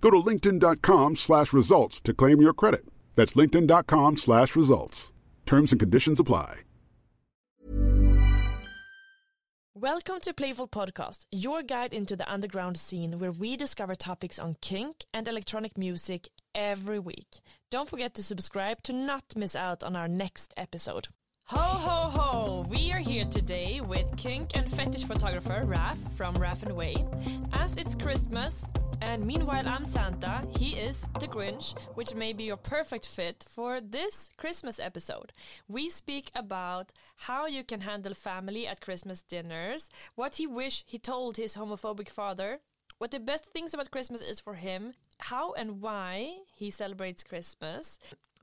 Go to linkedin.com slash results to claim your credit. That's linkedin.com slash results. Terms and conditions apply. Welcome to Playful Podcast, your guide into the underground scene where we discover topics on kink and electronic music every week. Don't forget to subscribe to not miss out on our next episode. Ho ho ho! We are here today with kink and fetish photographer Raf from Raf and Way. As it's Christmas, and meanwhile I'm Santa, he is the Grinch, which may be your perfect fit for this Christmas episode. We speak about how you can handle family at Christmas dinners, what he wish he told his homophobic father, what the best things about Christmas is for him, how and why he celebrates Christmas,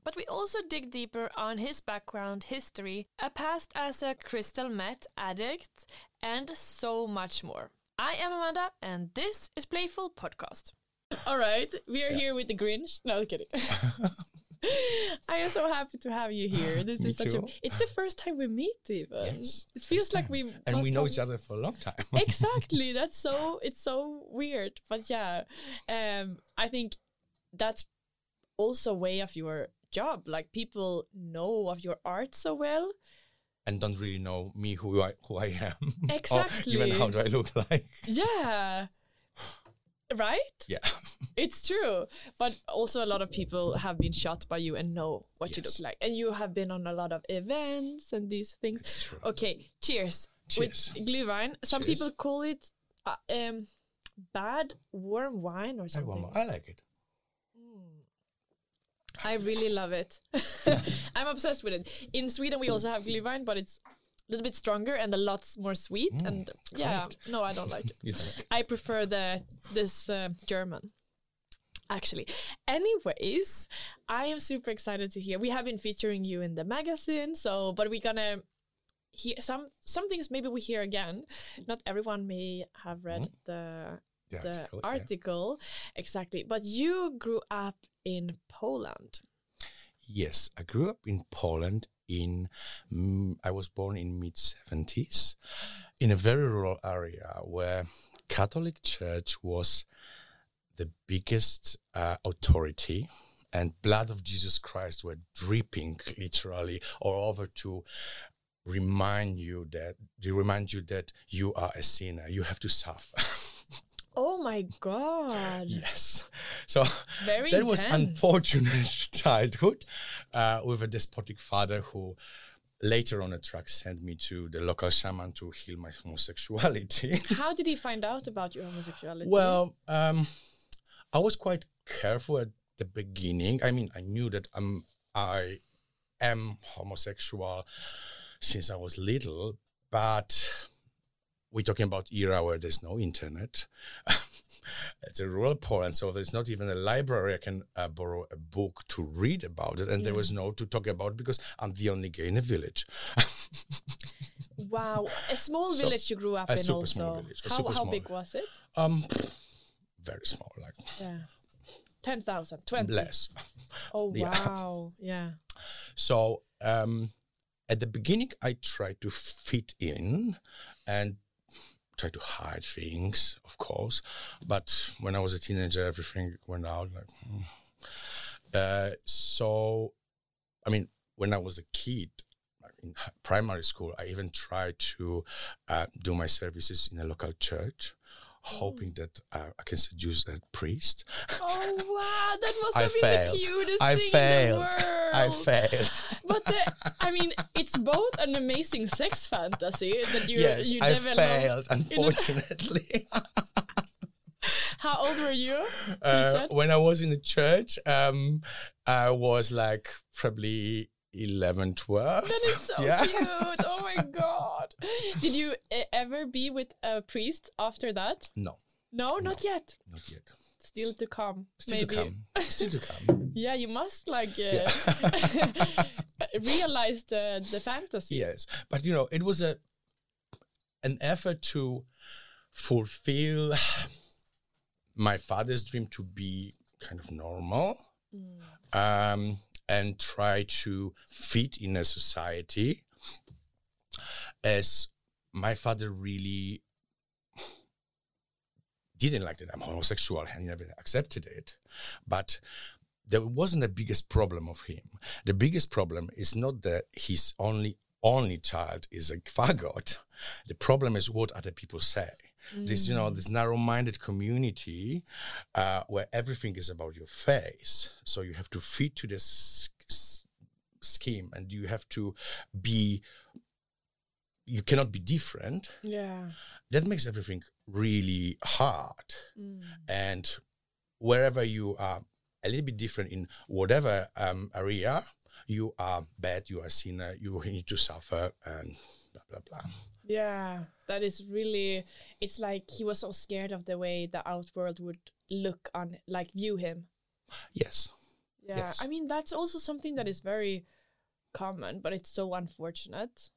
but we also dig deeper on his background, history, a past as a crystal meth addict, and so much more. I am Amanda, and this is Playful Podcast. All right, we are Yeah. here with the Grinch. No, kidding. I am so happy to have you here. This Me is such too. a. It's the first time we meet, even. Yes, it feels first like we and we know have- each other for a long time. exactly that's so it's so weird but yeah um i think that's also a way of your job like people know of your art so well and don't really know me who I who I am. or Exactly. even how do I look like? yeah right Yeah. it's true but also a lot of people have been shot by you and know what you look like and you have been on a lot of events and these things It's true. okay cheers Cheers. with glühwein some Cheers. people call it uh, um bad warm wine or I, something want- I like it. I really love it. I'm obsessed with it. In Sweden, we also have glühwein, but it's a little bit stronger and a lot more sweet. Mm, and yeah, correct. no, I don't like it. I prefer the this uh, German. Actually, anyways, I am super excited to hear. We have been featuring you in the magazine, so but we're gonna hear some some things. Maybe we hear again. Not everyone may have read the the the article, yeah. exactly. But you grew up in Poland. Yes, I grew up in Poland. In mm, I was born in mid seventies, in a very rural area where Catholic Church was the biggest uh, authority, and blood of Jesus Christ were dripping literally all over to remind you that to remind you that you are a sinner. You have to suffer. Oh my god! yes. So Very that was unfortunate childhood uh, with a despotic father who later on a track sent me to the local shaman to heal my homosexuality. How did he find out about your homosexuality? well, um, I was quite careful at the beginning. I mean, I knew that I'm, I am homosexual since I was little, but we're talking about era where there's no internet. it's a rural Poland, so there's not even a library I can uh, borrow a book to read about it, and there was no to talk about because I'm the only gay in the village. wow, a small So, village you grew up in also. village, how how big was it? um, very small, like Yeah. 10,000, 20. less. Oh, Yeah. wow. Yeah. So um, at the beginning, I tried to fit in and try to hide things, of course. But when I was a teenager, everything went out. Like, hmm. uh, so, I mean, when I was a kid. In primary school, I even tried to uh, do my services in a local church, hoping that uh, I can seduce a priest. Oh, wow. That must have been failed. the cutest I thing failed. in the world. I failed. But the, I mean, it's both an amazing sex fantasy that you yes, you I develop. failed, unfortunately. How old were you? you uh, when I was in the church, um, I was like probably 11, 12. That is so Yeah. cute. Oh my god. Did you ever be with a priest after that? No, No, not yet. not yet. Still to come. Still maybe. to come. Still to come. Yeah, you must like uh, realize the the fantasy. Yes, but you know, it was a an effort to fulfill my father's dream to be kind of normal um, and try to fit in a society as my father really didn't like that I'm homosexual and he never accepted it. But there wasn't the biggest problem of him. The biggest problem is not that his only only child is a fagot. The problem is what other people say. This, you know, this narrow-minded community uh, where everything is about your face. So you have to fit to this s- scheme, and you have to be. You cannot be different Yeah. that makes everything really hard. And wherever you are a little bit different in whatever um, area, you are bad, you are sinner, you need to suffer, and blah blah blah. Yeah. That is really it's like he was so scared of the way the outworld would look on like view him. Yes, Yeah. Yes. I mean that's also something that is very common, but it's so unfortunate.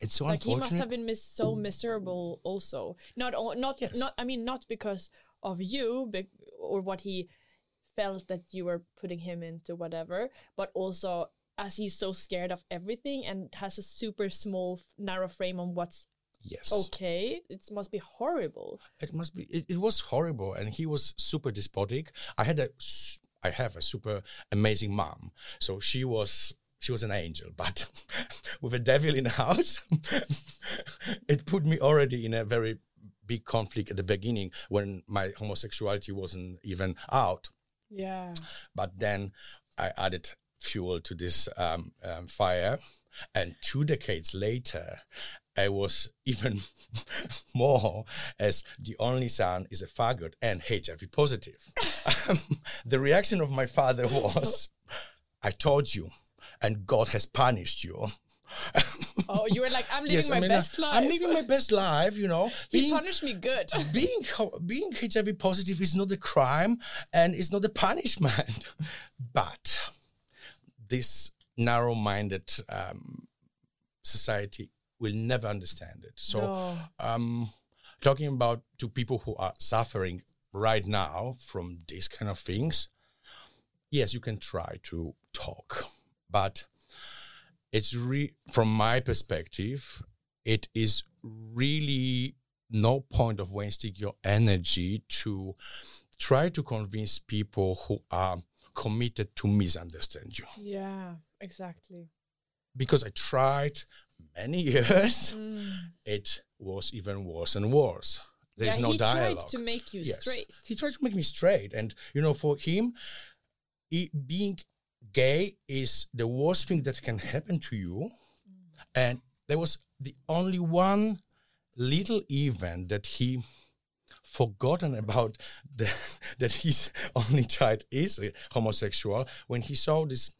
it's so like he must have been mis- so miserable also not o- not Yes. not i mean not because of you bec- or what he felt that you were putting him into whatever but also as he's so scared of everything and has a super small f- narrow frame on what's yes, okay it must be horrible it must be. It, it was horrible, and he was super despotic. I had a i have a super amazing mom, so she was. She was an angel, but with a devil in the house, it put me already in a very big conflict at the beginning when my homosexuality wasn't even out. yeah But then I added fuel to this um, um, fire, and two decades later, I was even more as the only son is a faggot and HIV positive. the reaction of my father was, "I told you, and God has punished you." Oh, you were like, I'm living yes, my I mean, best life. I'm living my best life, you know. He Being, punished me good. being being HIV positive is not a crime and it's not a punishment, but this narrow-minded um, society will never understand it. So, No. um, talking about to people who are suffering right now from these kind of things, yes, you can try to talk, but it's re- from my perspective, it is really no point of wasting your energy to try to convince people who are committed to misunderstand you Yeah, exactly. because I tried many years, Mm. it was even worse and worse. There's yeah, no he dialogue. tried to make you Yes. straight. He tried to make me straight, and you know, for him, he, being gay is the worst thing that can happen to you. And there was the only one little event that he forgotten about the, that his only child is homosexual when he saw this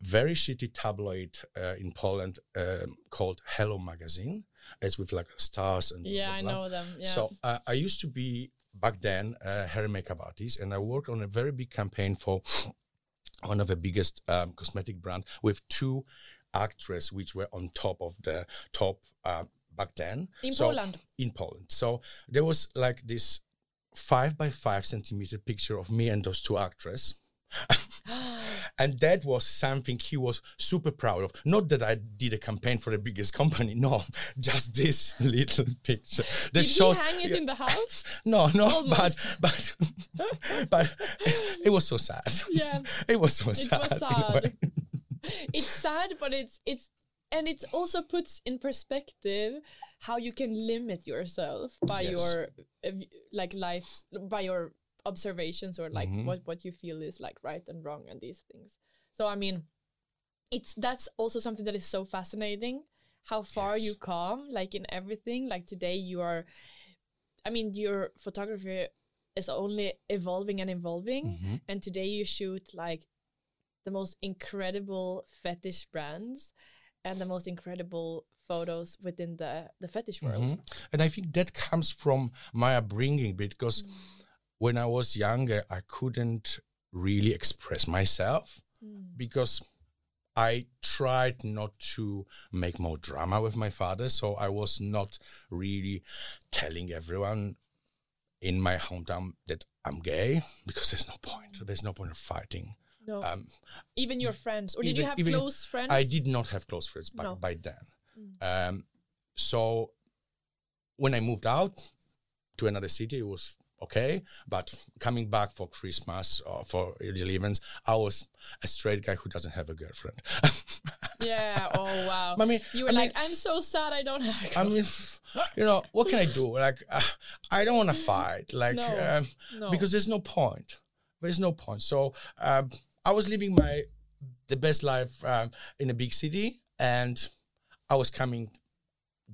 very shitty tabloid uh, in Poland um, called Hello Magazine. It's with like stars and Yeah, blah, I blah, blah. know them. Yeah. So uh, I used to be back then a hair and makeup artist, and I worked on a very big campaign for one of the biggest um, cosmetic brand with two actresses which were on top of the top uh, back then. In So- Poland? In Poland. So there was like this five by five centimeter picture of me and those two actresses. and that was something he was super proud of. Not that I did a campaign for the biggest company, no, just this little picture. That Did shows he hang it yeah, in the house? no, no, Almost. but but but it was so sad. Yeah. it was so It sad. was sad. way. it's sad, but it's it's and it also puts in perspective how you can limit yourself by Yes. your uh, like life by your observations or like Mm-hmm. what what you feel is like right and wrong and these things. So I mean, it's that's also something that is so fascinating how far you come like in everything like today you are i mean your photography is only evolving and evolving Mm-hmm. and today you shoot like the most incredible fetish brands and the most incredible photos within the the fetish world Mhm. And I think that comes from my upbringing because Mm. when I was younger, I couldn't really express myself Mm. because I tried not to make more drama with my father. So I was not really telling everyone in my hometown that I'm gay because there's no point. There's no point of fighting. No Um, even your friends or did you have even- close friends I did not have close friends by, No. by then. Um, so when I moved out to another city, it was okay. But coming back for Christmas or for little events, I was a straight guy who doesn't have a girlfriend. yeah oh wow I mean- you were I like mean- i'm so sad i don't have I mean, you know, what can I do? Like, uh, I don't want to fight, like, No, um, no. because there's no point. There's no point. So um, I was living my the best life um, in a big city, and I was coming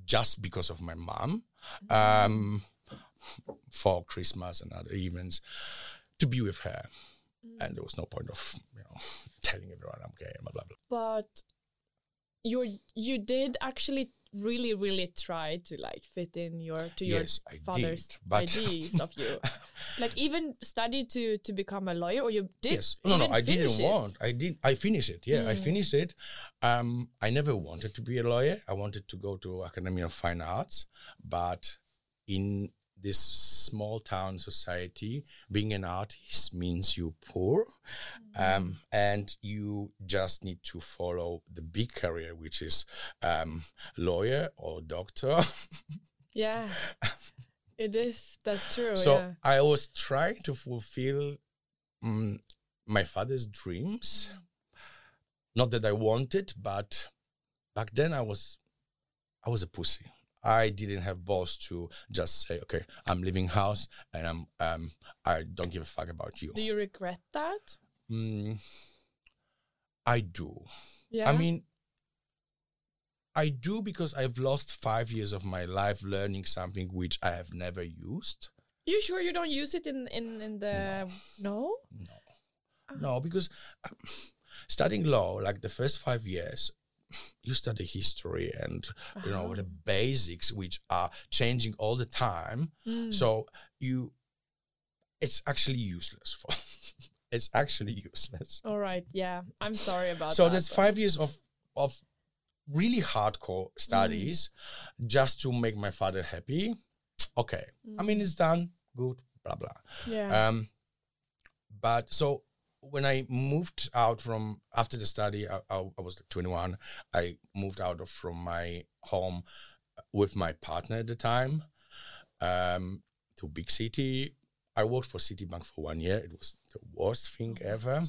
just because of my mom um, for Christmas and other events to be with her, and there was no point of you know telling everyone I'm gay, blah blah blah. but you you did actually really really try to like fit in your to Yes, your I father's did, ideas of you like even studied to to become a lawyer or you did Yes. No, no, I didn't it? want. I did. I finished it. Yeah, I finished it. Um, I never wanted to be a lawyer. I wanted to go to Academy of Fine Arts, but in this small town society, being an artist means you're poor, um, and you just need to follow the big career, which is um, lawyer or doctor. yeah it is that's true so yeah I was trying to fulfill mm, my father's dreams. Not that I wanted, but back then I was, I was a pussy. I didn't have balls to just say, okay, I'm leaving house and I'm, um, I don't give a fuck about you. do you regret that Mm, I do. yeah I mean, I do because I've lost five years of my life learning something which I have never used. you sure you don't use it in in in the no, No, No, because um, studying law, like the first five years, you study history and you know Uh-huh. the basics which are changing all the time Mm. so you it's actually useless for it's actually useless All right. Yeah. I'm sorry about that. so that. that's but- five years of of really hardcore studies Mm. just to make my father happy okay i mean it's done good blah blah Mm. Yeah. um but so when i moved out from after the study i, I, I was 21 i moved out of from my home with my partner at the time um to big city I worked for Citibank for one year. It was the worst thing ever,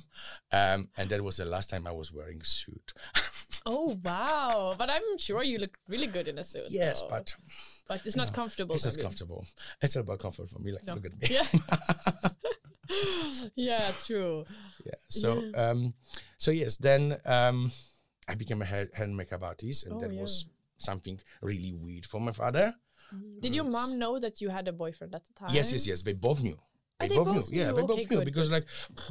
um, and that was the last time I was wearing a suit. oh wow! But I'm sure you look really good in a suit. yes, though. but but it's not comfortable. it's not comfortable. It's not about comfort for me. Like, No. look at me. Yeah. yeah. True. Yeah. So um so yes, then um I became a hair, hair and makeup artist and Oh, that yeah. was something really weird for my father. Did your mom know that you had a boyfriend at the time? Yes, yes, yes. They both knew. Ah, They, they both, both knew. Yeah, they Okay, both knew good, because like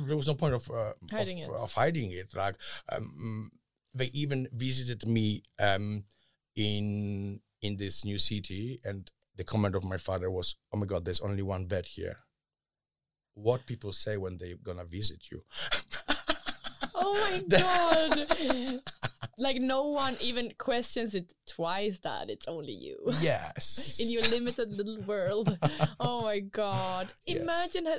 there was no point of uh, Hiding of, it. of hiding it. Like um, they even visited me um in in this new city and the comment of my father was, "Oh my God, there's only one bed here." What people say when they're gonna visit you? Oh my god! like no one even questions it twice. That it's only you. yes. in your limited little world. Oh my god. Yes. Imagine how,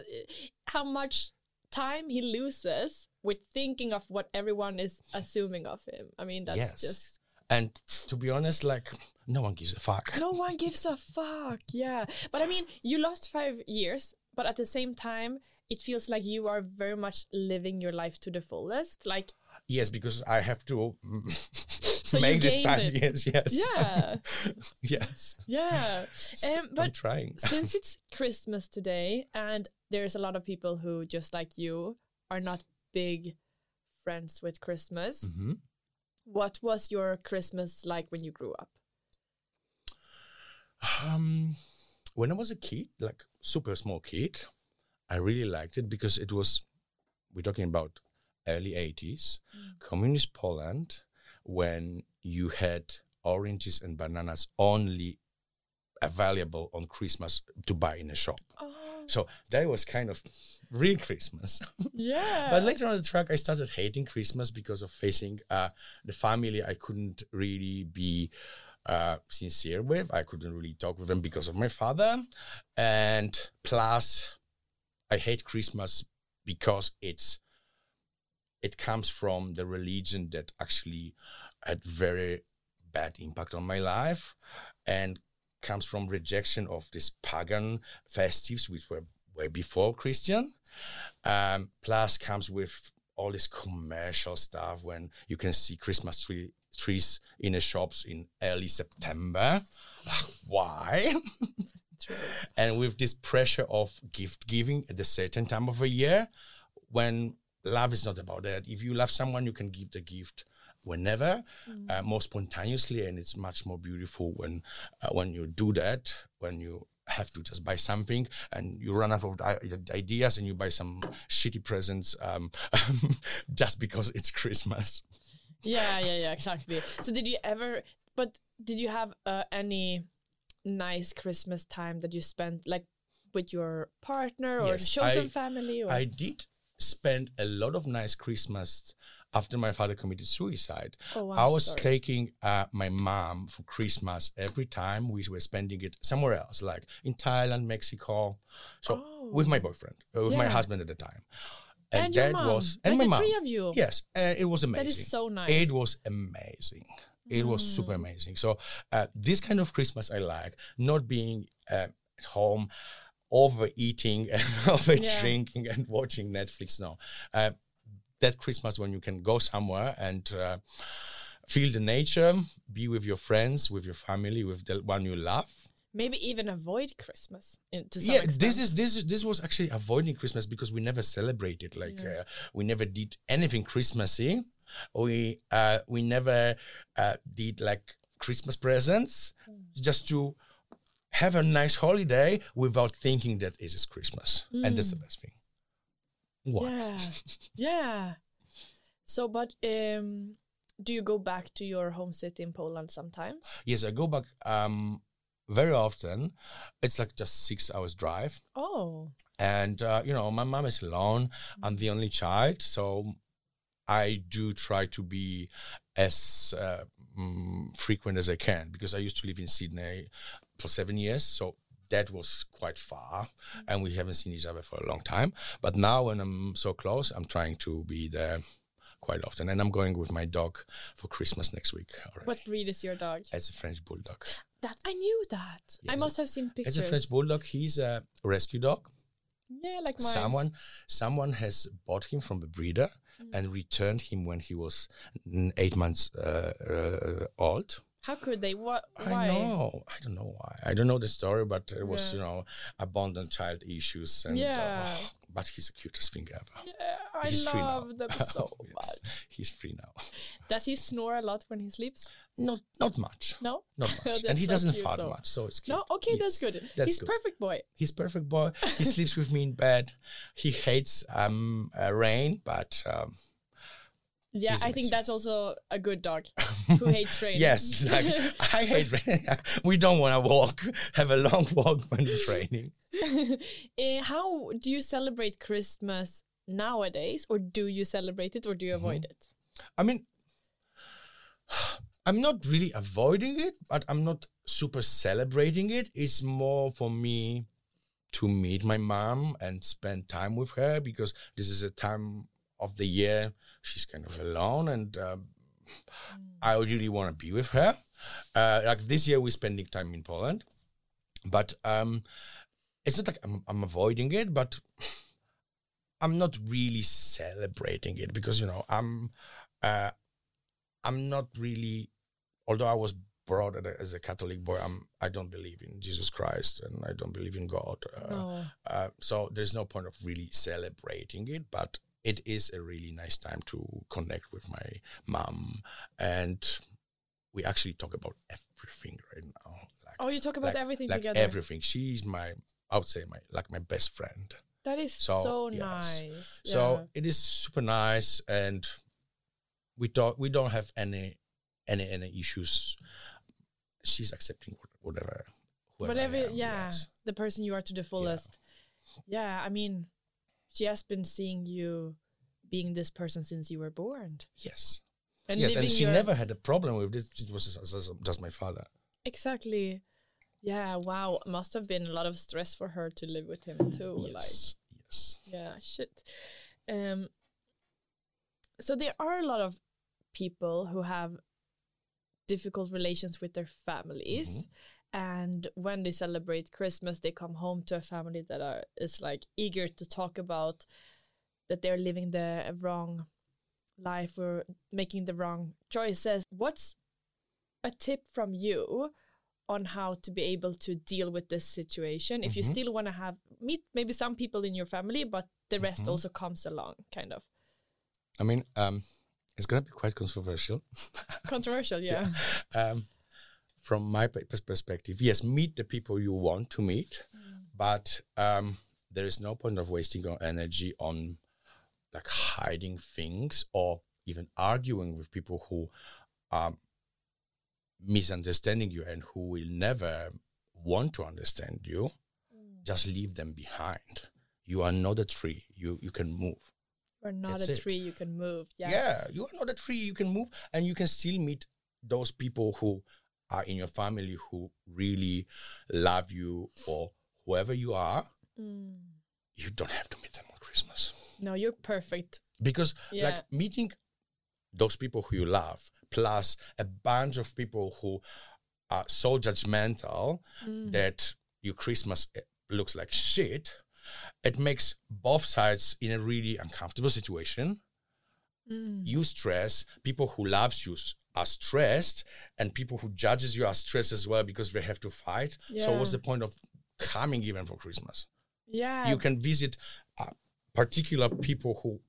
how much time he loses with thinking of what everyone is assuming of him. I mean, that's Yes. just And to be honest, like no one gives a fuck. no one gives a fuck. Yeah. But I mean, you lost 5 years, but at the same time, it feels like you are very much living your life to the fullest. Like Yes, because I have to mm, So make this five years. Yes. yeah. yes. Yeah. Um, I'm but trying. since it's Christmas today, and there's a lot of people who, just like you, are not big friends with Christmas, Mhm. what was your Christmas like when you grew up? Um, when I was a kid, like super small kid, I really liked it because it was. We're talking about early '80s, communist Poland, when you had oranges and bananas only available on Christmas to buy in a shop. Oh, So that was kind of real Christmas. yeah. But later on the track, I started hating Christmas because of facing uh, the family I couldn't really be uh, sincere with. I couldn't really talk with them because of my father. And plus, I hate Christmas because it's it comes from the religion that actually had very bad impact on my life and comes from rejection of these pagan festives which were way before christian um, plus comes with all this commercial stuff when you can see Christmas tree, trees in the shops in early September. Why? and with this pressure of gift giving at a certain time of a year, when love is not about that. If you love someone, you can give the gift whenever, uh, more spontaneously, and it's much more beautiful when uh, when you do that. When you have to just buy something and you run out of ideas and you buy some shitty presents um, just because it's Christmas. Yeah, yeah, yeah, exactly. So, did you ever, but did you have uh, any nice Christmas time that you spent like with your partner or Yes, chosen I- family? Or? I did spend a lot of nice Christmas after my father committed suicide. Oh, I'm was sorry. taking uh, my mom for Christmas every time we were spending it somewhere else, like in Thailand, Mexico. So Oh. with my boyfriend, uh, with my husband at the time. And your that mom. was and Like my the mom. three of you. Yes, uh, it was amazing. That is so nice. It was amazing. It was Mm. super amazing. So uh, this kind of Christmas I like, not being uh, at home, overeating and over drinking and watching Netflix. No, uh, that Christmas when you can go somewhere and uh, feel the nature, be with your friends, with your family, with the one you love. Maybe even avoid Christmas in, to some Yeah, extent. this is this this was actually avoiding Christmas because we never celebrated. Like uh, we never did anything Christmassy. We uh, we never uh, did like Christmas presents just to have a nice holiday without thinking that it is Christmas, and that's the best thing. Why? Yeah, yeah. So, but um, do you go back to your home city in Poland sometimes? Yes, I go back um, very often. It's like just six hours drive. Oh, and uh, you know my mom is alone. I'm the only child. So i do try to be as uh, mm, frequent as i can because i used to live in sydney for seven years. So that was quite far and we haven't seen each other for a long time. But now when i'm so close i'm trying to be there quite often and i'm going with my dog for christmas next week already. what breed is your dog? it's a french bulldog That I knew that. I must have seen pictures. it's a french bulldog he's a rescue dog Yeah, like mine. someone someone has bought him from a breeder and returned him when he was mm, eight months uh, uh, old. How could they? What? I know. I don't know why. I don't know the story, but it was Yeah. you know abandoned child issues and. Yeah. Uh, but he's the cutest thing ever. Yeah, I He's love them so Yes, much. He's free now. Does he snore a lot when he sleeps? Not not much. No. Not much. And he so doesn't cute, fart though. much, so it's cute. No. Okay, that's good. That's He's good. perfect boy. He's perfect boy. He sleeps with me in bed. He hates um, uh, rain, but um, Yeah, I think that's also a good dog who hates rain. Yes, like I hate rain. we don't want to walk, have a long walk when it's raining. Eh, how do you celebrate Christmas nowadays, or do you celebrate it, or do you Mm-hmm. avoid it? I mean, I'm not really avoiding it, but I'm not super celebrating it. It's more for me to meet my mom and spend time with her because this is a time of the year she's kind of alone and um, I really want to be with her. Uh, like this year, we're spending time in Poland, but um, it's not like I'm, I'm avoiding it, but I'm not really celebrating it because you know I'm uh, I'm not really although I was brought as a- Catholic boy I'm I don't believe in Jesus Christ and I don't believe in God uh, No. uh, so there's no point of really celebrating it but it is a really nice time to connect with my mom and we actually talk about everything right now like, Oh, you talk about like- everything like together. everything she's my I would say my like my best friend that is So, so, yes. nice. so Yeah. it is super nice, and we don't we don't have any any any issues. She's accepting whatever, whatever am, yeah yes. the person you are to the fullest yeah. i mean she has been seeing you being this person since you were born. Yes, and yes, and she never had a problem with this. It was just, just- my father. exactly. Yeah wow. Must have been a lot of stress for her to live with him too like Yes, yes, yeah shit. Um so there are a lot of people who have difficult relations with their families and when they celebrate christmas they come home to a family that are is like eager to talk about that they're living the wrong life or making the wrong choices. What's a tip from you on how to be able to deal with this situation? If you still want to have meet maybe some people in your family but the rest also comes along kind of. I mean, um, it's gonna be quite controversial. controversial yeah. Um, from my perspective, yes, meet the people you want to meet, but um, there is no point of wasting your energy on like hiding things or even arguing with people who are misunderstanding you and who will never want to understand you. Just leave them behind. You are not a tree. You you can move. or not That's a it. tree you can move yes. Yeah, you are not a tree. You can move, and you can still meet those people who are in your family who really love you or whoever you are. Mm. You don't have to meet them on Christmas no you're perfect because, Yeah. like, meeting those people who you love plus a bunch of people who are so judgmental Mm. that your Christmas eh, looks like shit. It makes both sides in a really uncomfortable situation. Mm. you stress people who loves you are stressed and people who judges you are stressed as well because they have to fight. So what's the point of coming even for christmas? Yeah. You can visit uh, particular people who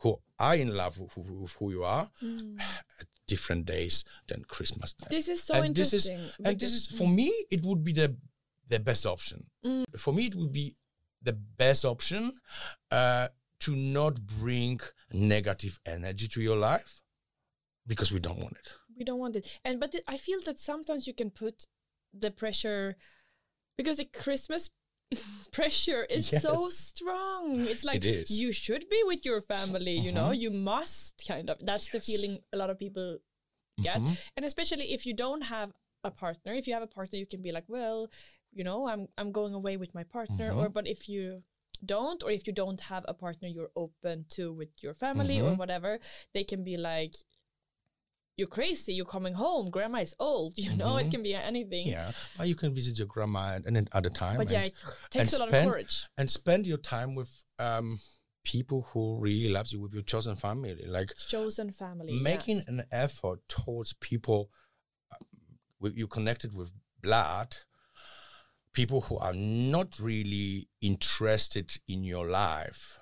who are in love with who, with who you are at different days than christmas day. Mm. this is so and this is interesting and this is for me it would be the the best option. Mm. for me it would be the best option uh, to not bring negative energy to your life because we don't want it. we don't want it and but i feel that sometimes you can put the pressure because the christmas pressure is so strong it's like It you should be with your family you know Mhm. you must kind of that's the feeling a lot of people get Mhm. and especially if you don't have a partner if you have a partner you can be like well you know i'm i'm going away with my partner or Mhm. but if you don't or if you don't have a partner you're open to with your family or Mhm. whatever they can be like you're crazy you're coming home grandma is old you know it Mhm. can be anything Yeah, or you can visit your grandma at any other time. but and, yeah it takes a lot spend- of courage and spend your time with um, people who really loves you, with your chosen family. Like chosen family making yes. an effort towards people with you connected with blood, people who are not really interested in your life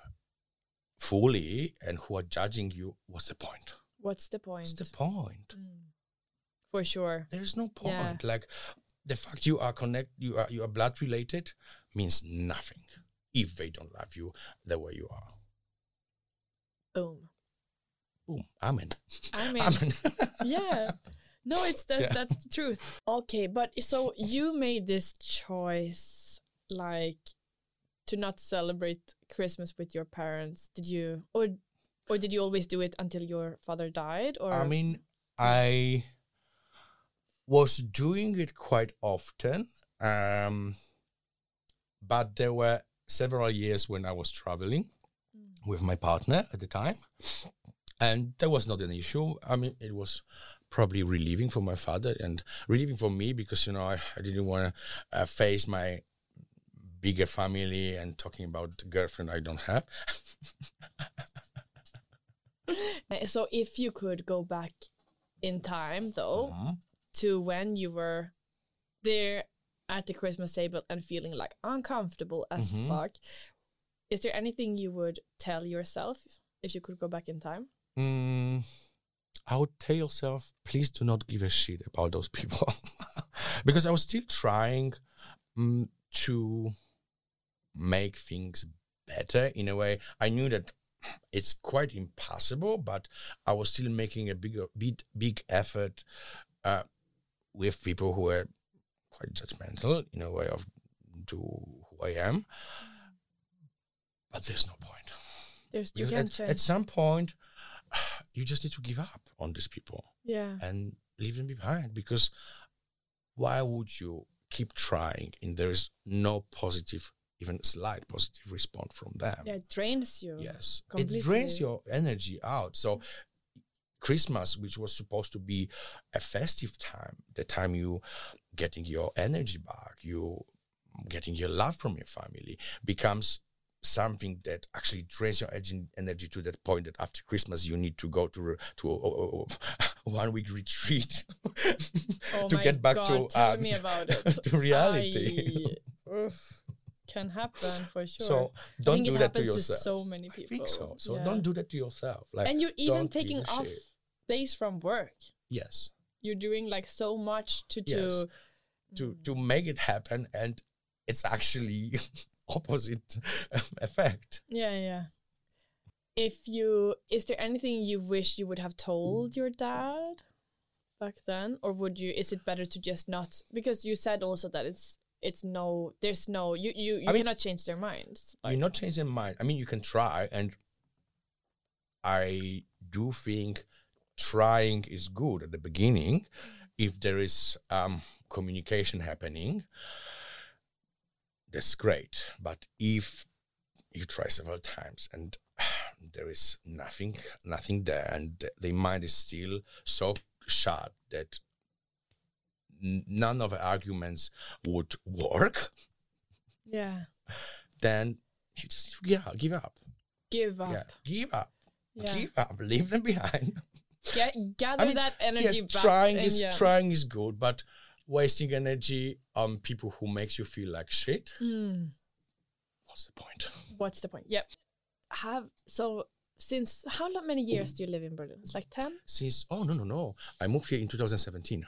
fully and who are judging you. What's the point? What's the point What's the point? Mm. for sure There's no point. Yeah. Like the fact you are connect, you are you are blood related means nothing if they don't love you the way you are. boom Boom. Amen. i mean Amen. yeah no it's that Yeah. that's the truth okay but so you made this choice like to not celebrate christmas with your parents did you or or did you always do it until your father died or I mean, I was doing it quite often, um, but there were several years when I was traveling with my partner at the time, and that was not an issue. I mean, it was probably relieving for my father and relieving for me because you know I, I didn't want to uh, face my bigger family and talking about the girlfriend I don't have. So if you could go back in time though Mhm. to when you were there at the christmas table and feeling like uncomfortable as Mhm. fuck is there anything you would tell yourself if you could go back in time Mm, I would tell yourself, please do not give a shit about those people. because I was still trying mm, to make things better in a way. I knew that it's quite impossible, but I was still making a bigger, big, big effort uh, with people who were quite judgmental in a way of to who I am. But there's no point. there's you at, change at some point, you just need to give up on these people yeah and leave them behind because why would you keep trying and there is no positive, even slight positive response from them? yeah it drains you Yes, completely. it drains your energy out. So, Christmas, which was supposed to be a festive time, the time you getting your energy back, you getting your love from your family, becomes something that actually drains your energy, to that point that after Christmas you need to go to to a, a- one week retreat oh to get back God, to tell uh, me about it to reality. I- can happen for sure So I don't do it that to yourself. so many I people think so. So Yeah. don't do that to yourself. Like and you're even taking off shit. days from work yes. you're doing like so much to Yes. to to to make it happen and it's actually opposite effect yeah yeah if you is there anything you wish you would have told your dad back then or would you is it better to just not because you said also that it's it's no there's no you you, you I mean- cannot change their minds you're not changing mind i mean you can try and i do think trying is good at the beginning. If there is um, communication happening that's great. But if you try several times and there is nothing nothing there and th- the mind is still so shut that none of the arguments would work yeah then you just to give up. Give up. give up Yeah, give up. Yeah. Give up. Leave them behind. Get, gather I mean, that energy yes, back trying and is yeah. trying is good, but wasting energy on people who makes you feel like shit. Mm. What's the point? what's the point yep have so since how many years do you live in berlin it's like 10 Since oh no no no, I moved here in 2017.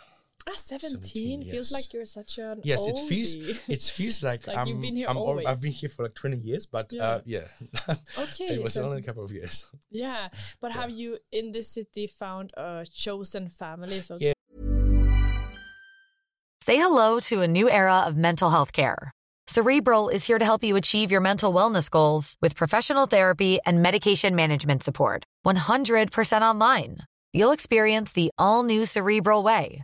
Ah, 17, 17, feels yes. like you're such an Yes, it feels it feels like, like I'm, you've been here I'm old- I've been here for like 20 years, but uh, yeah. Okay, it was so- only a couple of years. yeah, but have you in this city found a chosen family? So Yeah. Say hello to a new era of mental health care. Cerebral is here to help you achieve your mental wellness goals with professional therapy and medication management support. 100% online. You'll experience the all new Cerebral Way,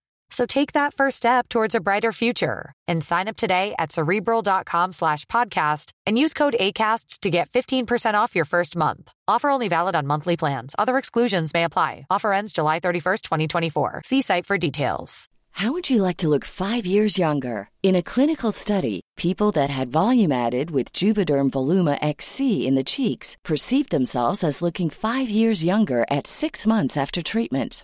So take that first step towards a brighter future and sign up today at cerebral.com slash podcast and use code ACAST to get 15% off your first month. Offer only valid on monthly plans. Other exclusions may apply. Offer ends July 31st, 2024. See site for details. How would you like to look five years younger? In a clinical study, people that had volume added with Juvederm Voluma XC in the cheeks perceived themselves as looking five years younger at six months after treatment.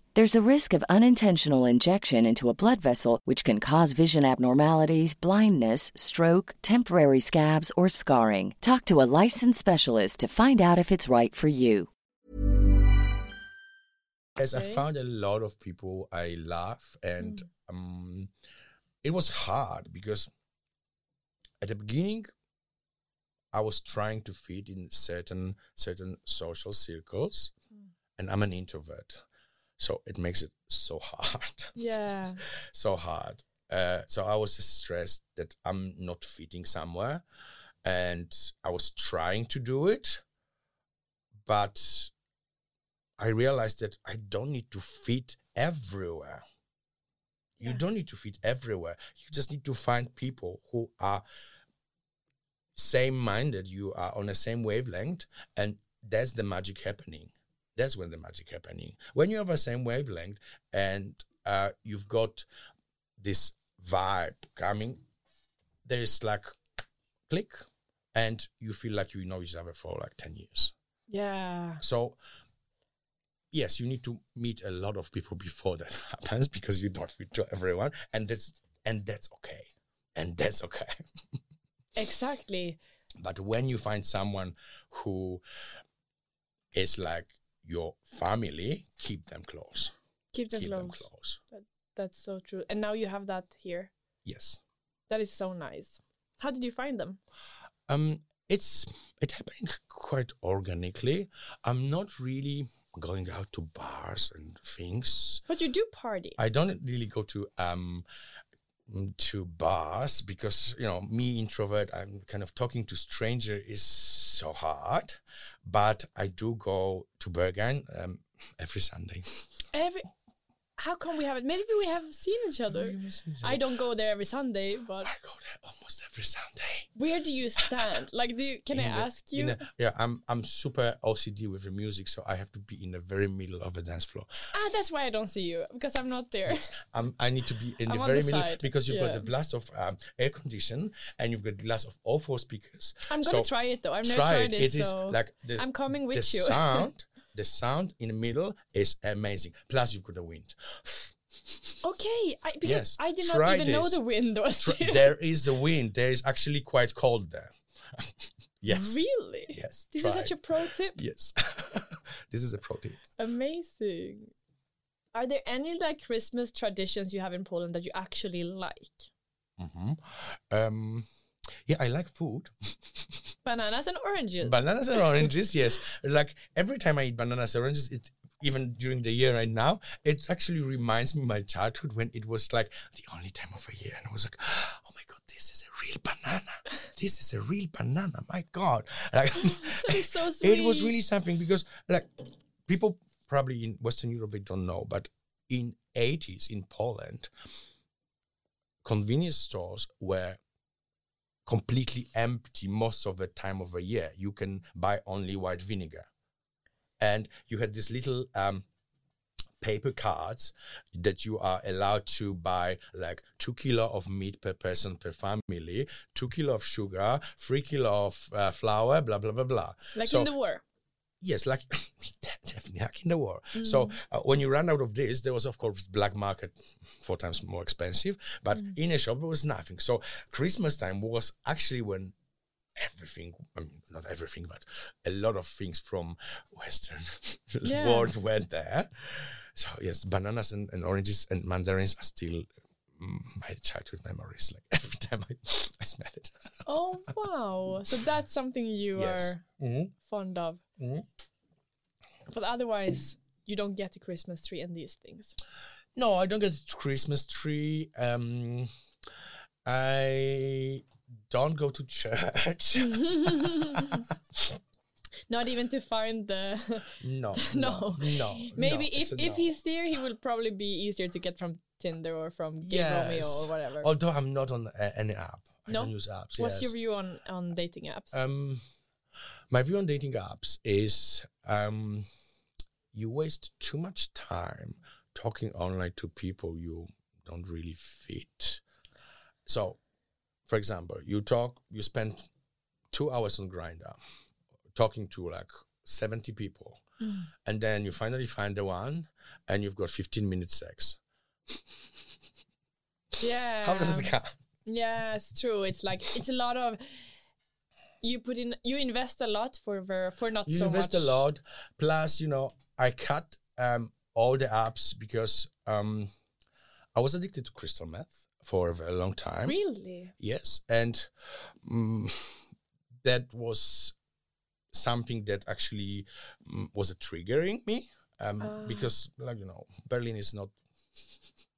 There's a risk of unintentional injection into a blood vessel, which can cause vision abnormalities, blindness, stroke, temporary scabs, or scarring. Talk to a licensed specialist to find out if it's right for you. As I found a lot of people I love, and um, it was hard because at the beginning, I was trying to fit in certain certain social circles, and I'm an introvert, so it makes it so hard. yeah, so hard. Uh, so I was stressed that I'm not fitting somewhere, and I was trying to do it, but I realized that I don't need to fit everywhere. You don't need to fit everywhere. You just need to find people who are same minded. You are on the same wavelength, and that's the magic happening. That's when the magic happening. When you have a same wavelength and uh, you've got this vibe coming, there is like click, and you feel like you know each other for like ten years. yeah, So yes, you need to meet a lot of people before that happens because you don't fit to everyone, and that's and that's okay, and that's okay. exactly. but when you find someone who is like your family, keep them close. Keep them keep close. them close. That's so true. And now you have that here. Yes. That is so nice. How did you find them? Um, it's it happening quite organically. I'm not really going out to bars and things. But you do party. I don't really go to um to bars because you know me introvert. I'm kind of talking to stranger is so hard, but I do go to Berghain um, every Sunday. Every. How come we haven't? Maybe we haven't seen each other. I don't go there every Sunday, but I go there almost every Sunday. where do you stand? Like, do you, can I the- ask you? the- yeah, I'm I'm super OCD with the music, so I have to be in the very middle of the dance floor. ah, that's why I don't see you because I'm not there. I'm, I need to be in I'm the very the middle because you've yeah. got the blast of um, air condition and you've got the blast of all four speakers. I'm gonna So try it though. I've never try tried it. it, It is so like the, I'm coming with the you. sound. The sound in the middle is amazing. Plus, you've got the wind. okay, I, because Yes, I did not even know the wind was Tr- there. there is a wind. There is actually quite cold there. yes. Really? Yes. This try is such a pro tip. Yes. this is a pro tip. Amazing. Are there any like Christmas traditions you have in Poland that you actually like? hmm Um, yeah, I like food. Bananas and oranges. Bananas and oranges, yes. Like every time I eat bananas and oranges, it even during the year right now, it actually reminds me my childhood when it was like the only time of a year, and I was like, oh my god, this is a real banana. This is a real banana. My god, like, so it was really something because like people probably in Western Europe they don't know, but in 80s in Poland, convenience stores were completely empty most of the time of the year. You can buy only white vinegar. And you had these little um, paper cards that you are allowed to buy like two kilo of meat per person per family, two kilo of sugar, three kilo of uh, flour, blah blah blah blah. Like So- in the war. Yes, like definitely like in the war. So uh, when you run out of this, there was of course black market, four times more expensive. But in a shop, there was nothing. So Christmas time was actually when everything, I mean, not everything, but a lot of things from Western Yeah. world went there. So yes, bananas and, and oranges and mandarins are still mm, my childhood memories. Like every time I, I smell it. Oh wow! So that's something you Yes. are Mhm. fond of. Mhm. But otherwise, you don't get a Christmas tree and these things. No, I don't get a Christmas tree. Um, I don't go to church. Not even to find the. no, no. no, no. Maybe no, if it's if no. he's there, he will probably be easier to get from Tinder or from Gay Romeo or whatever. Although I'm not on uh, any app. I No? don't use apps. What's yes. your view on on dating apps? Um, my view on dating apps is um, you waste too much time talking online to people you don't really fit. So, for example, you talk, you spend two hours on Grindr talking to like 70 people, and then you finally find the one, and you've got 15 minutes sex. Yeah. How does it go? Yeah, it's true. It's like it's a lot of you put in you invest a lot for ver- for not you so invest much. a lot plus you know i cut um, all the apps because um, i was addicted to crystal meth for a very long time Really? yes and mm that was something that actually mm, was a triggering me um, Ah. because like you know berlin is not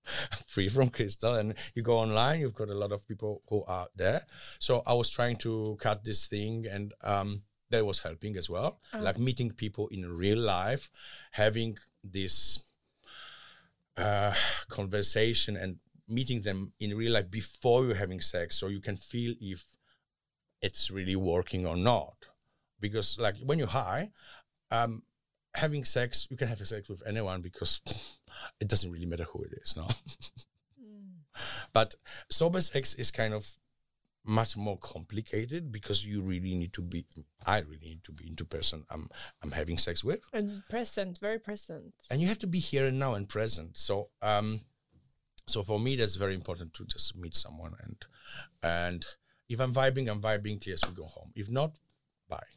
free from crystal and you go online you've got a lot of people who are there. So i was trying to cut this thing and um, that was helping as well. Like meeting people in real life having this uh, conversation and meeting them in real life before you're having sex so you can feel if it's really working or not. Because like when you're high um having sex you can have sex with anyone because it doesn't really matter who it is no? But sober sex is kind of much more complicated because you really need to be i really need to be into person i'm i'm having sex with. And present, very present. and you have to be here and now and present. So um so for me that's very important to just meet someone and and if i'm vibing i'm vibing yes we go home. If not bye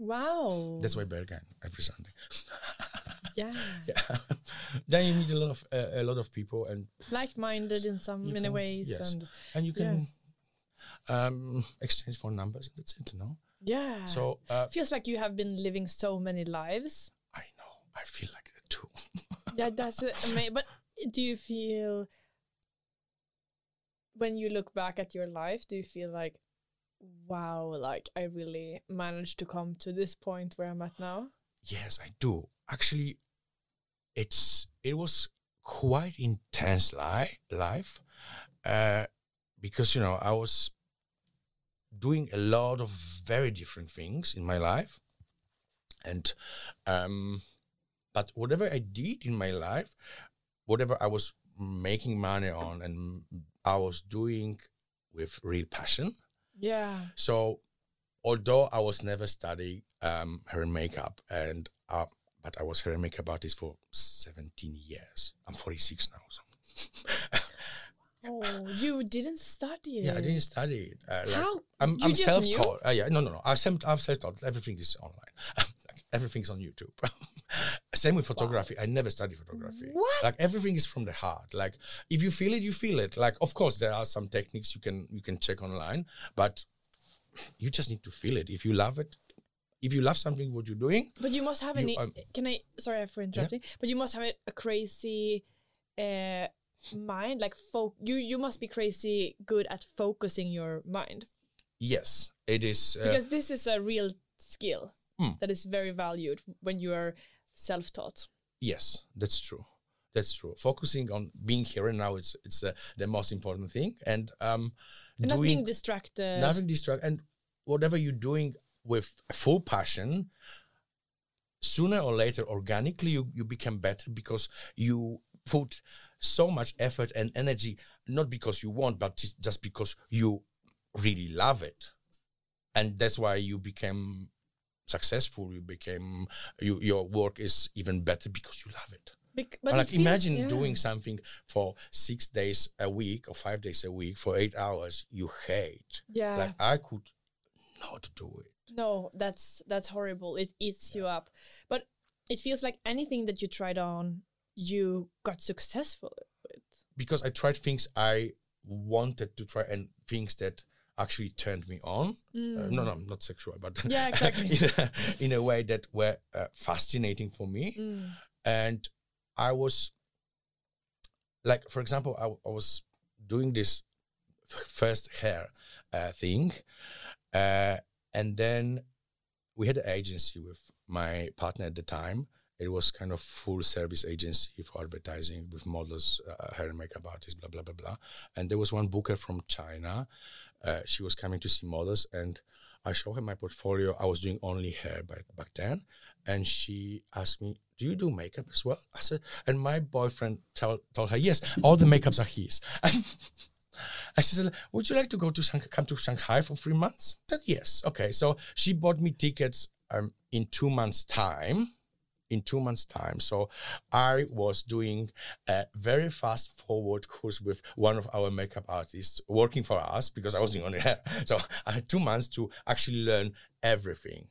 Wow. that's why berghain every sunday yeah. yeah then you meet a lot of uh, a lot of people and Like-minded in some many can- ways, yes. and and you can um exchange phone numbers and that's it you know yeah. so uh, feels like you have been living so many lives. i know i feel like that too Yeah, that's amazing. But do you feel when you look back at your life, do you feel like, wow, like I really managed to come to this point where I'm at now? Yes, I do. Actually, it's it was quite intense li- life, uh, because you know I was doing a lot of very different things in my life, and um, but whatever I did in my life, whatever I was making money on, and I was doing with real passion. Yeah. So, although I was never studying um, hair and makeup, and uh, but I was hair and makeup artist for seventeen years. I'm 46 now. So. Oh, you didn't study it. yeah, I didn't study it. Uh, like, How? I'm, I'm self-taught. Uh, yeah, no, no, no. I'm I'm self-taught. Everything is online. everything's on YouTube. Same with photography. I never studied photography. What? Like everything is from the heart. Like if you feel it, you feel it. Like of course there are some techniques you can you can check online, but you just need to feel it. If you love it, if you love something, what you're doing, But you must have You, any. um, can I? Sorry for interrupting. But you must have a, a crazy uh, mind. Like fo- you, you must be crazy good at focusing your mind yes, it is. Uh, because this is a real skill Hmm. that is very valued when you are self-taught. Yes, that's true. That's true. Focusing on being here and now is it's uh, the most important thing, and um, And not being doing distracted. nothing distract and whatever you're doing with full passion. Sooner or later, organically, you, you become better because you put so much effort and energy, not because you want, but just- just because you really love it, and that's why you became successful. You became you, your work is even better because you love it. Bec- but like it feels- imagine yeah. doing something for six days a week or five days a week for eight hours you hate Yeah. like i could not do it No, that's that's horrible. It eats you up. But it feels like anything that you tried on, you got successful with. because i tried things i wanted to try and things that actually turned me on Uh, no no not sexual but Mm. Yeah, exactly. in, a, in a way that were uh, fascinating for me Mm. and I was like, for example, I, I was doing this first hair uh, thing, uh, and then we had an agency with my partner at the time. It was kind of full service agency for advertising with models, uh, hair and makeup artists, blah blah blah blah. And there was one booker from China. Uh, she was coming to see models, and I showed her my portfolio. I was doing only hair back back then, and she asked me, "Do you do makeup as well?" I said, and my boyfriend tell, told her, "Yes, all the makeups are his." And she said, "Would you like to go to come to Shanghai for three months?" I said, "Yes." Okay, so she bought me tickets um, in two months' time. In two months' time, so I was doing a very fast forward course with one of our makeup artists working for us because I was doing only hair. So I had two months to actually learn everything.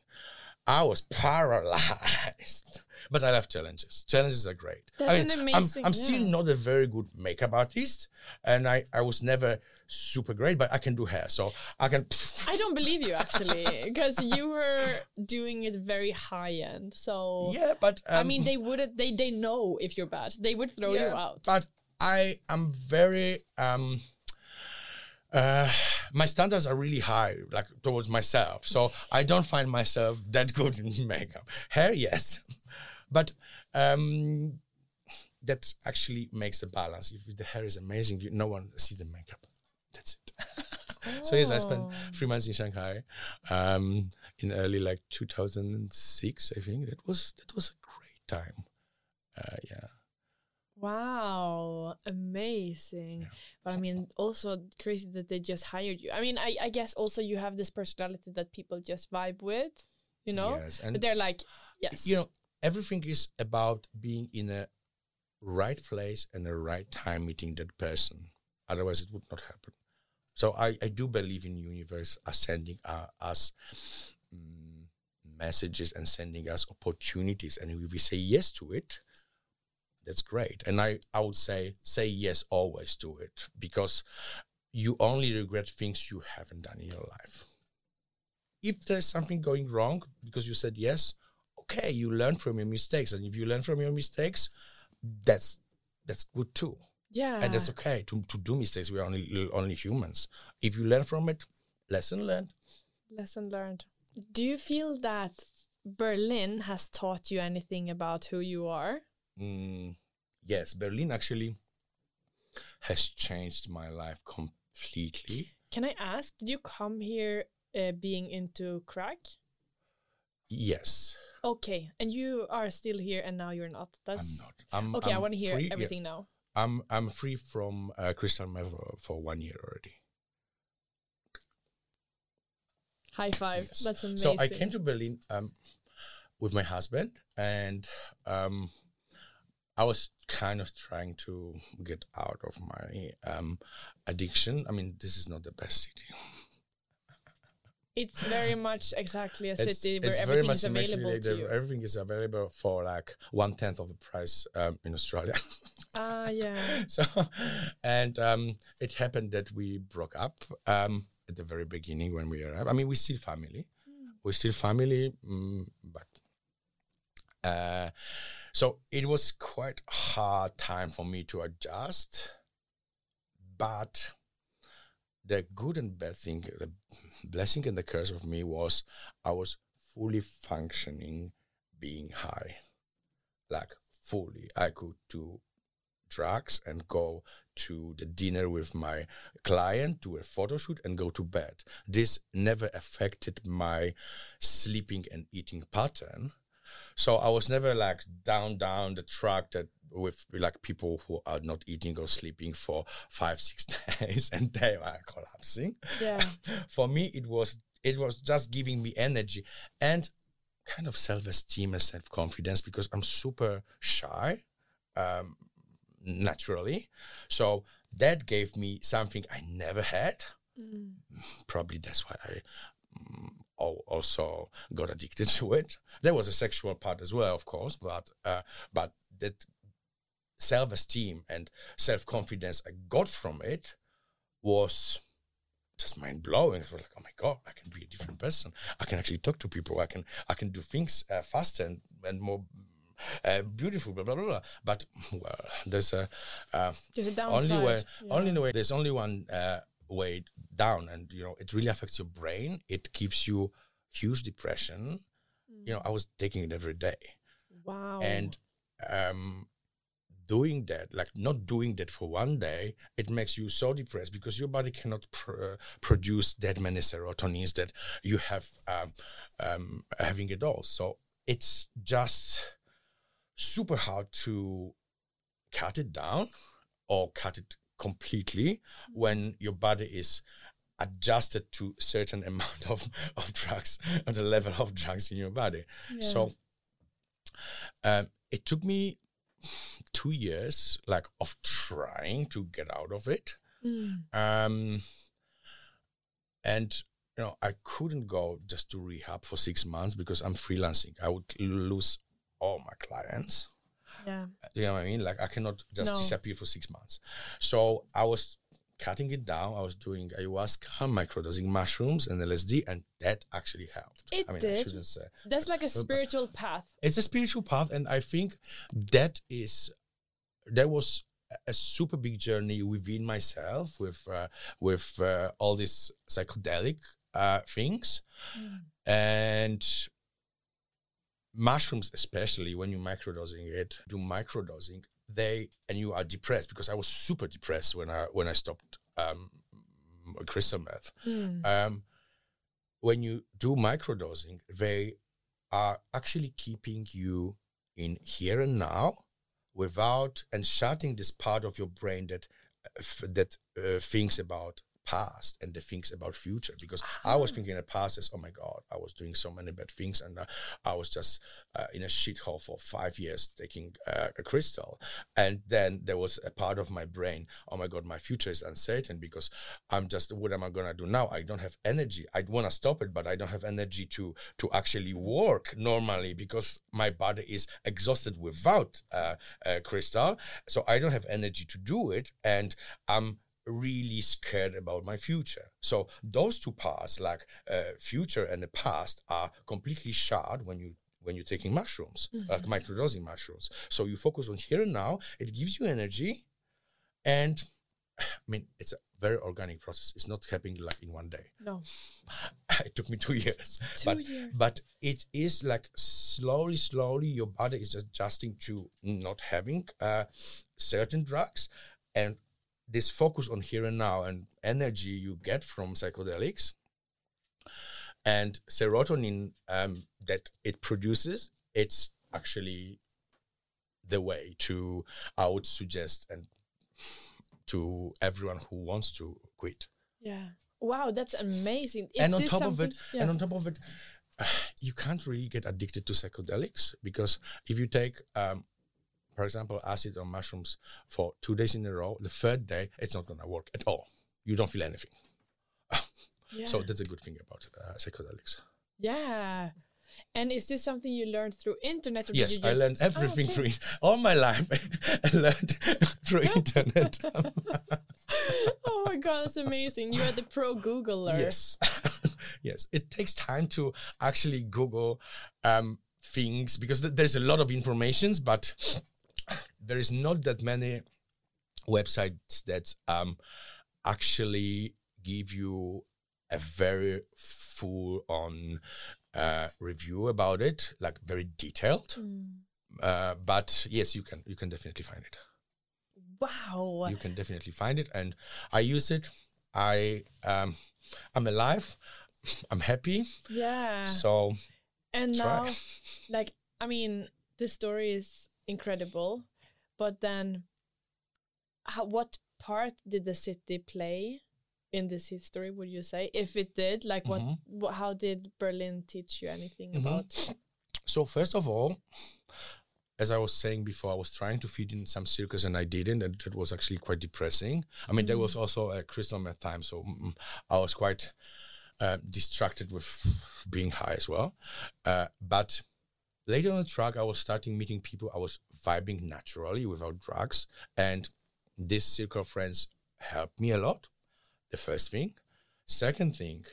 I was paralyzed, but I love challenges. Challenges are great. That's I mean, an I'm- amazing- I'm, still not a very good makeup artist, and I, I was never super great, but I can do hair, so I can. I don't believe you actually, because you were doing it very high end. So yeah, but um, I mean, they wouldn't. They they know if you're bad. They would throw you out. But I am very um uh my standards are really high like towards myself so i don't find myself that good in makeup hair yes but um that actually makes the balance if the hair is amazing you, no one sees the makeup so yes i spent Oh. three months in shanghai um in early like 2006 i think that was that was a great time uh yeah Wow, amazing. But I mean, also crazy that they just hired you. I mean, I, I guess also you have this personality that people just vibe with, you know? Yes, and but they're like, yes. you know everything is about being in a right place and a right time meeting that person otherwise it would not happen so i, I do believe in universe are sending uh, us mm, messages and sending us opportunities. And if we say yes to it that's great. And i i would say say yes always to it because you only regret things you haven't done in your life. If there's something going wrong because you said yes okay you learn from your mistakes. And if you learn from your mistakes that's that's good too yeah. and that's okay to, to do mistakes we're only only humans if you learn from it lesson learned Lesson learned. Do you feel that Berlin has taught you anything about who you are? Mm, yes berlin actually has changed my life completely Can I ask, did you come here uh, being into crack? yes Okay, and you are still here and now you're not. That's i'm not I'm, okay. i I'm want to hear free, yeah. everything now. I'm i'm free from uh, crystal meth for, one year already High five. Yes. That's amazing. So I came to Berlin um, with my husband, and um, I was kind of trying to get out of my um, addiction. I mean, this is not the best city. It's very much exactly a It's- city where it's everything is available to you. Everything is available for like one tenth of the price um, in Australia. Ah, yeah. so, and um, it happened that we broke up um, at the very beginning when we arrived. I mean, we still family. Hmm. we're still family, mm, but uh, so it was quite hard time for me to adjust. But the good and bad thing, the blessing and the curse of me was I was fully functioning being high. Like fully. I could do drugs and go to the dinner with my client, do a photo shoot, and go to bed. This never affected my sleeping and eating pattern. So I was never like down, down the track that with like people who are not eating or sleeping for five, six days and they are collapsing. Yeah. for me, it was it was just giving me energy and kind of self-esteem and self-confidence because I'm super shy. Um, naturally. So that gave me something I never had. Mm. Probably that's why I um, also got addicted to it. There was a sexual part as well, of course, but uh, but that self-esteem and self-confidence I got from it was just mind blowing. I was like, oh my god, I can be a different person. I can actually talk to people. I can I can do things uh, faster and, and more uh, beautiful, blah blah blah. blah. But well, there's a uh, there's a downside. Only way, yeah. only way. There's only one uh, way down, and you know it really affects your brain. It gives you huge depression. Mm. You know, I was taking it every day. Wow. And um, doing that, like not doing that for one day, it makes you so depressed because your body cannot pr- uh, produce that many serotonins that you have um, um, having it all. So it's just super hard to cut it down or cut it completely when your body is adjusted to certain amount of, of drugs and the level of drugs in your body. Yeah. So um, it took me two years like of trying to get out of it. Mm. Um, and you know, I couldn't go just to rehab for six months because I'm freelancing. I would lose all my clients. Yeah. You know what I mean? Like I cannot just no. disappear for six months. So I was cutting it down. I was doing ayahuasca, microdosing mushrooms, and LSD, and that actually helped. It I mean, did. I shouldn't say. That's like a spiritual path. It's a spiritual path, and I think that is that was a super big journey within myself with uh, with uh, all these psychedelic uh, things, mm. and mushrooms especially when you're microdosing it do microdosing they and you are depressed because i was super depressed when i when i stopped um, crystal meth mm. um, when you do microdosing they are actually keeping you in here and now without and shutting this part of your brain that uh, f- that uh, thinks about past and the things about future because I was ah. thinking in the past as oh my god I was doing so many bad things and uh, I was just uh, in a shithole for five years taking uh, a crystal. And then there was a part of my brain oh my god my future is uncertain because I'm just what am I gonna do now? I don't have energy. I want to stop it but I don't have energy to to actually work normally because my body is exhausted without uh, a crystal. So I don't have energy to do it and I'm really scared about my future. So those two parts, like uh, future and the past, are completely shut when you when you're taking mushrooms, mm-hmm. like microdosing mushrooms. So you focus on here and now. It gives you energy, and I mean it's a very organic process. It's not happening like in one day. No, it took me two years. Two but, years. But it is like slowly, slowly, your body is adjusting to not having uh, certain drugs, and this focus on here and now and energy you get from psychedelics and serotonin um, that it produces, it's actually the way to, I would suggest, and to everyone who wants to quit. Yeah. Wow, that's amazing. Is and on top of it, yeah. and on top of it, you can't really get addicted to psychedelics because if you take um, for example, acid or mushrooms for two days in a row, the third day, it's not going to work at all. You don't feel anything. yeah. So that's a good thing about uh, psychedelics. Yeah. And is this something you learned through internet? yes, I learned everything oh, okay. through all my life. I learned through internet. oh my god, that's amazing! You are the pro Googler. Yes. yes, it takes time to actually Google um, things because th- there's a lot of informations, but there is not that many websites that um, actually give you a very full on uh, review about it, like very detailed. Uh, but yes, you can you can definitely find it. Wow. You can definitely find it, and I use it. I um, I'm alive. I'm happy. yeah. So and try. now, like, I mean, this story is incredible, but then, how, what part did the city play in this history? Would you say, if it did, like, what, Mm-hmm. wha- how did Berlin teach you anything Mhm. about? So first of all, as I was saying before, I was trying to feed in some circus and I didn't, and that was actually quite depressing. I mean, there was also a crystal meth time, so mm, I was quite uh, distracted with being high as well. Uh, but later on the track, I was starting meeting people. I was vibing naturally without drugs, and this circle of friends helped me a lot. The first thing. Second thing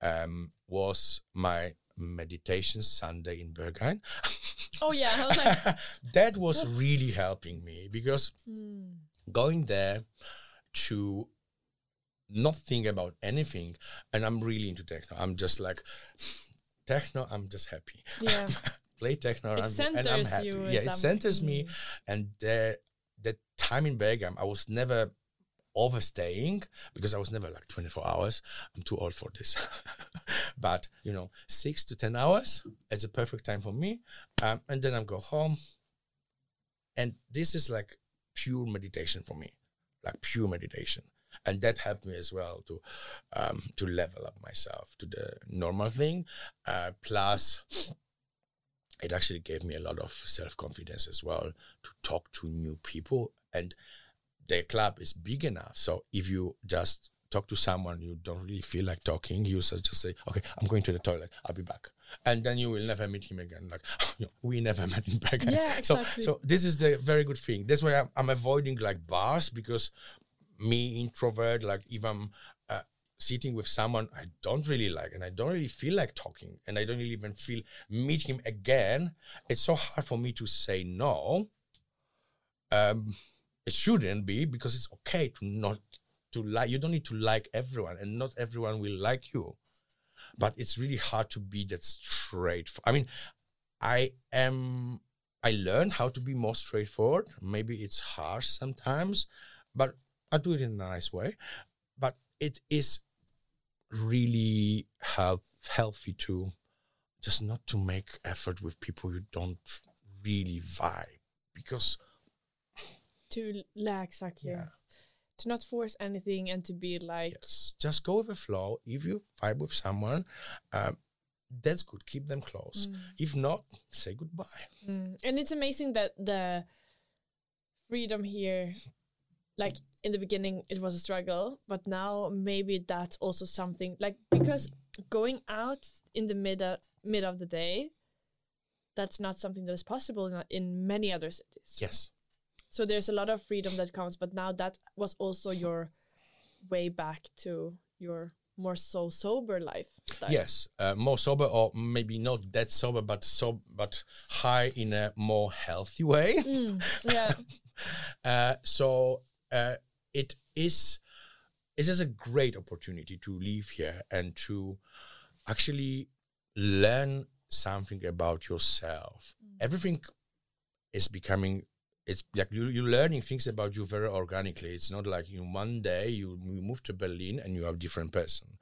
um, was my meditation Sunday in Berghain. Oh yeah, I was like, that was really helping me because hmm, going there to not think about anything and i'm really into techno i'm just like techno i'm just happy yeah, play techno It and, I'm- and i'm happy. you yeah it centers me. and the the time in Berghain, i was never overstaying because i was never like 24 hours. I'm too old for this. But you know six to ten hours it's a perfect time for me. Um, and then i go home. And this is like pure meditation for me like pure meditation. And that helped me as well to um, to level up myself to the normal thing. Uh, plus it actually gave me a lot of self-confidence as well to talk to new people and the club is big enough. So if you just talk to someone you don't really feel like talking. You just say okay i'm going to the toilet. I'll be back. And then you will never meet him again. Like you know, we never met in back. Yeah, so exactly. so this is the very good thing. That's why i'm, I'm avoiding like bars because me introvert like if i'm sitting with someone i don't really like and i don't really feel like talking and i don't really even feel meet him again it's so hard for me to say no. Um it shouldn't be because it's okay to not to like you don't need to like everyone and not everyone will like you. But it's really hard to be that straight i mean i am i learned how to be more straightforward. Maybe it's harsh sometimes but i do it in a nice way. But it is really have healthy to just not to make effort with people you don't really vibe because to yeah, exactly. yeah To not force anything and to be like, Yes, just go with the flow. If you vibe with someone, um, that's good. Keep them close. If not, say goodbye. Mm. And it's amazing that the freedom here, like in the beginning, it was a struggle, but now maybe that's also something like because going out in the mid mid of the day, that's not something that is possible in, in many other cities. Yes. So there's a lot of freedom that comes, but now that was also your way back to your more so sober lifestyle. Yes. Uh, more sober, or maybe not that sober, but so but high in a more healthy way. Yeah. Uh, so uh, it is it is a great opportunity to live here and to actually learn something about yourself. Everything is becoming it's like you, you're learning things about you very organically. It's not like in one day you, you move to Berlin and you are a different person.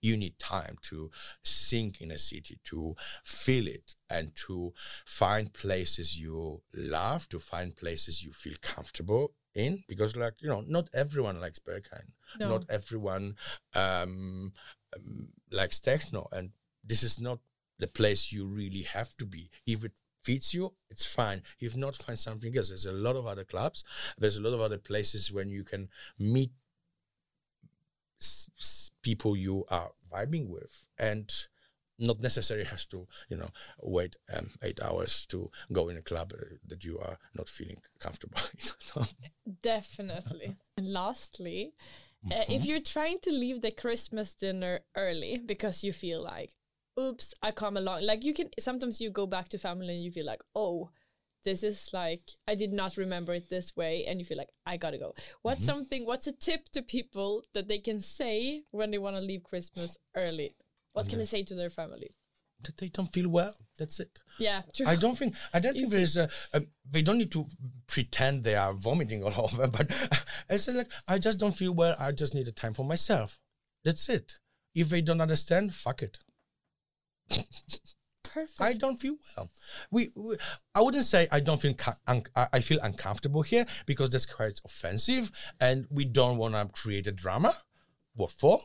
You need time to sink in a city, to feel it, and to find places you love, to find places you feel comfortable in. Because, like, you know, not everyone likes Berghain. No. Not everyone um, um, likes techno. And this is not the place you really have to be. If it fits you, it's fine. If not, find something else. There's a lot of other clubs. There's a lot of other places when you can meet s- s- people you are vibing with, and not necessarily has to, you know, wait um, eight hours to go in a club uh, that you are not feeling comfortable. Definitely. and lastly, Uh, if you're trying to leave the Christmas dinner early because you feel like, oops, I come along. Like you can sometimes you go back to family and you feel like, oh, this is like I did not remember it this way, and you feel like I gotta go. What's something? What's a tip to people that they can say when they want to leave Christmas early? What can they say to their family? That they don't feel well. That's it. Yeah, true. I don't think I don't think there is a, a they don't need to pretend they are vomiting all over, but it's like I just don't feel well. I just need a time for myself. That's it. If they don't understand, fuck it. Perfect. I don't feel well. We, we I wouldn't say I don't feel I I feel uncomfortable here because that's quite offensive, and we don't want to create a drama. What for?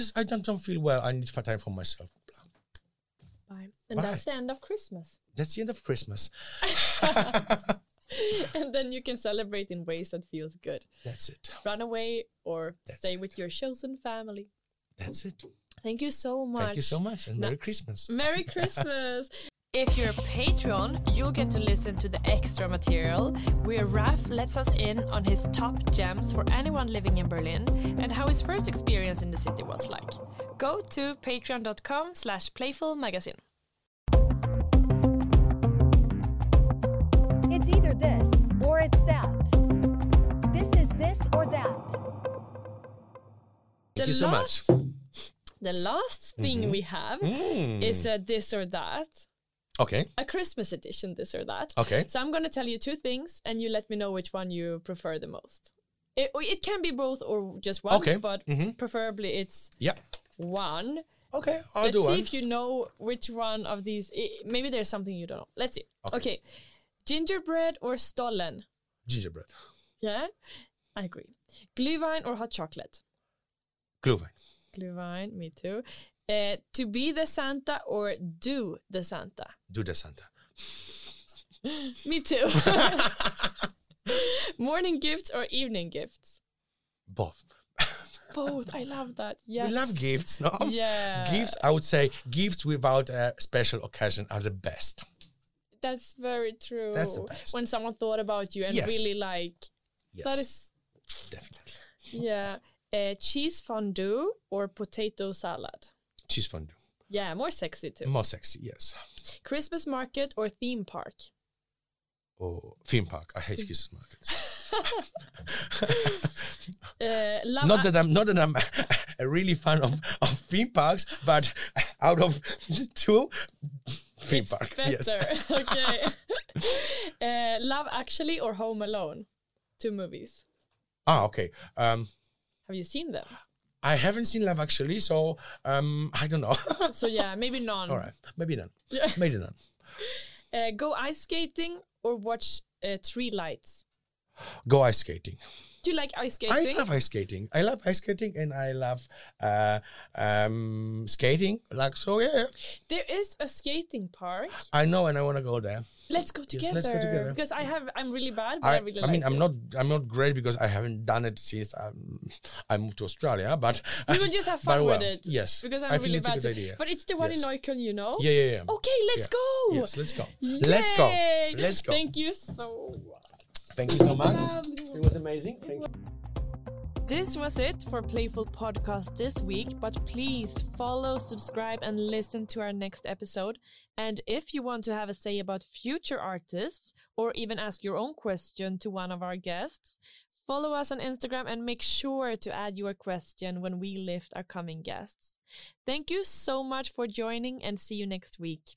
Is I don't don't feel well. I need for time for myself. Bye. And Bye. that's the end of Christmas. That's the end of Christmas. and then you can celebrate in ways that feels good. That's it. Run away or That's stay it. with your chosen family. That's it. Thank you so much. Thank you so much, and Merry Christmas. Merry Christmas. If you're a Patreon, you'll get to listen to the extra material where Raf lets us in on his top gems for anyone living in Berlin and how his first experience in the city was like. Go to patreon.com slash playfulmagazine. It's either this or it's that. This is this or that. Thank you so last, much. The last thing we have Mm. is a this or that, Okay. a Christmas edition this or that. Okay. So I'm going to tell you two things and you let me know which one you prefer the most. It, it can be both or just one, Okay. but Mhm. preferably it's Yeah. one. Okay. I'll do it. Let's do see one. if you know which one of these. i maybe there's something you don't know. Let's see. Okay. Gingerbread or stollen? Gingerbread. Yeah, I agree. Glühwein or hot chocolate? Glühwein. Glühwein, me too. Uh, to be the Santa or do the Santa? Do the Santa. Me too. Morning gifts or evening gifts? Both. Both. I love that. Yes. We love gifts, no? Yeah. Gifts, I would say, gifts without a special occasion are the best. That's very true. That's the best. When someone thought about you and Yes. really like Yes. that is definitely. yeah. Uh, cheese fondue or potato salad? Cheese fondue. Yeah, more sexy too. More sexy, yes. Christmas market or theme park? Oh, theme park. I hate Christmas markets. Uh, not that I'm not that I'm a really fan of, of theme parks, but out of two, theme it's park. better. Yes. okay. uh, love Actually or Home Alone? Two movies. Ah, okay. Um, Have you seen them? I haven't seen Love Actually, so um, I don't know. So yeah, maybe none. All right, maybe none. Maybe none. Uh, go ice skating or watch uh, tree lights. Go ice skating. Do you like ice skating? I love ice skating. I love ice skating, and I love uh, um, skating. Like so, yeah. There is a skating park. I know, and I want to go there. Let's go together. let's go together. Because I have, I'm really bad, but I, I, really I mean, like I'm not, I'm not great because I haven't done it since um, I moved to Australia. But We will just have fun well, with it. Yes, Because I'm I really bad a good idea. But it's the one Yes. in Neukölln, you know. Yeah, yeah, yeah. Okay, let's Yeah. go. Yes, let's go. Let's go. Yay! Let's go. Thank you so much. Thank you so much. It was amazing. Thank you. This was it for Playful Podcast this week, but please follow, subscribe, and listen to our next episode. And if you want to have a say about future artists or even ask your own question to one of our guests, follow us on Instagram and make sure to add your question when we lift our coming guests. Thank you so much for joining and see you next week.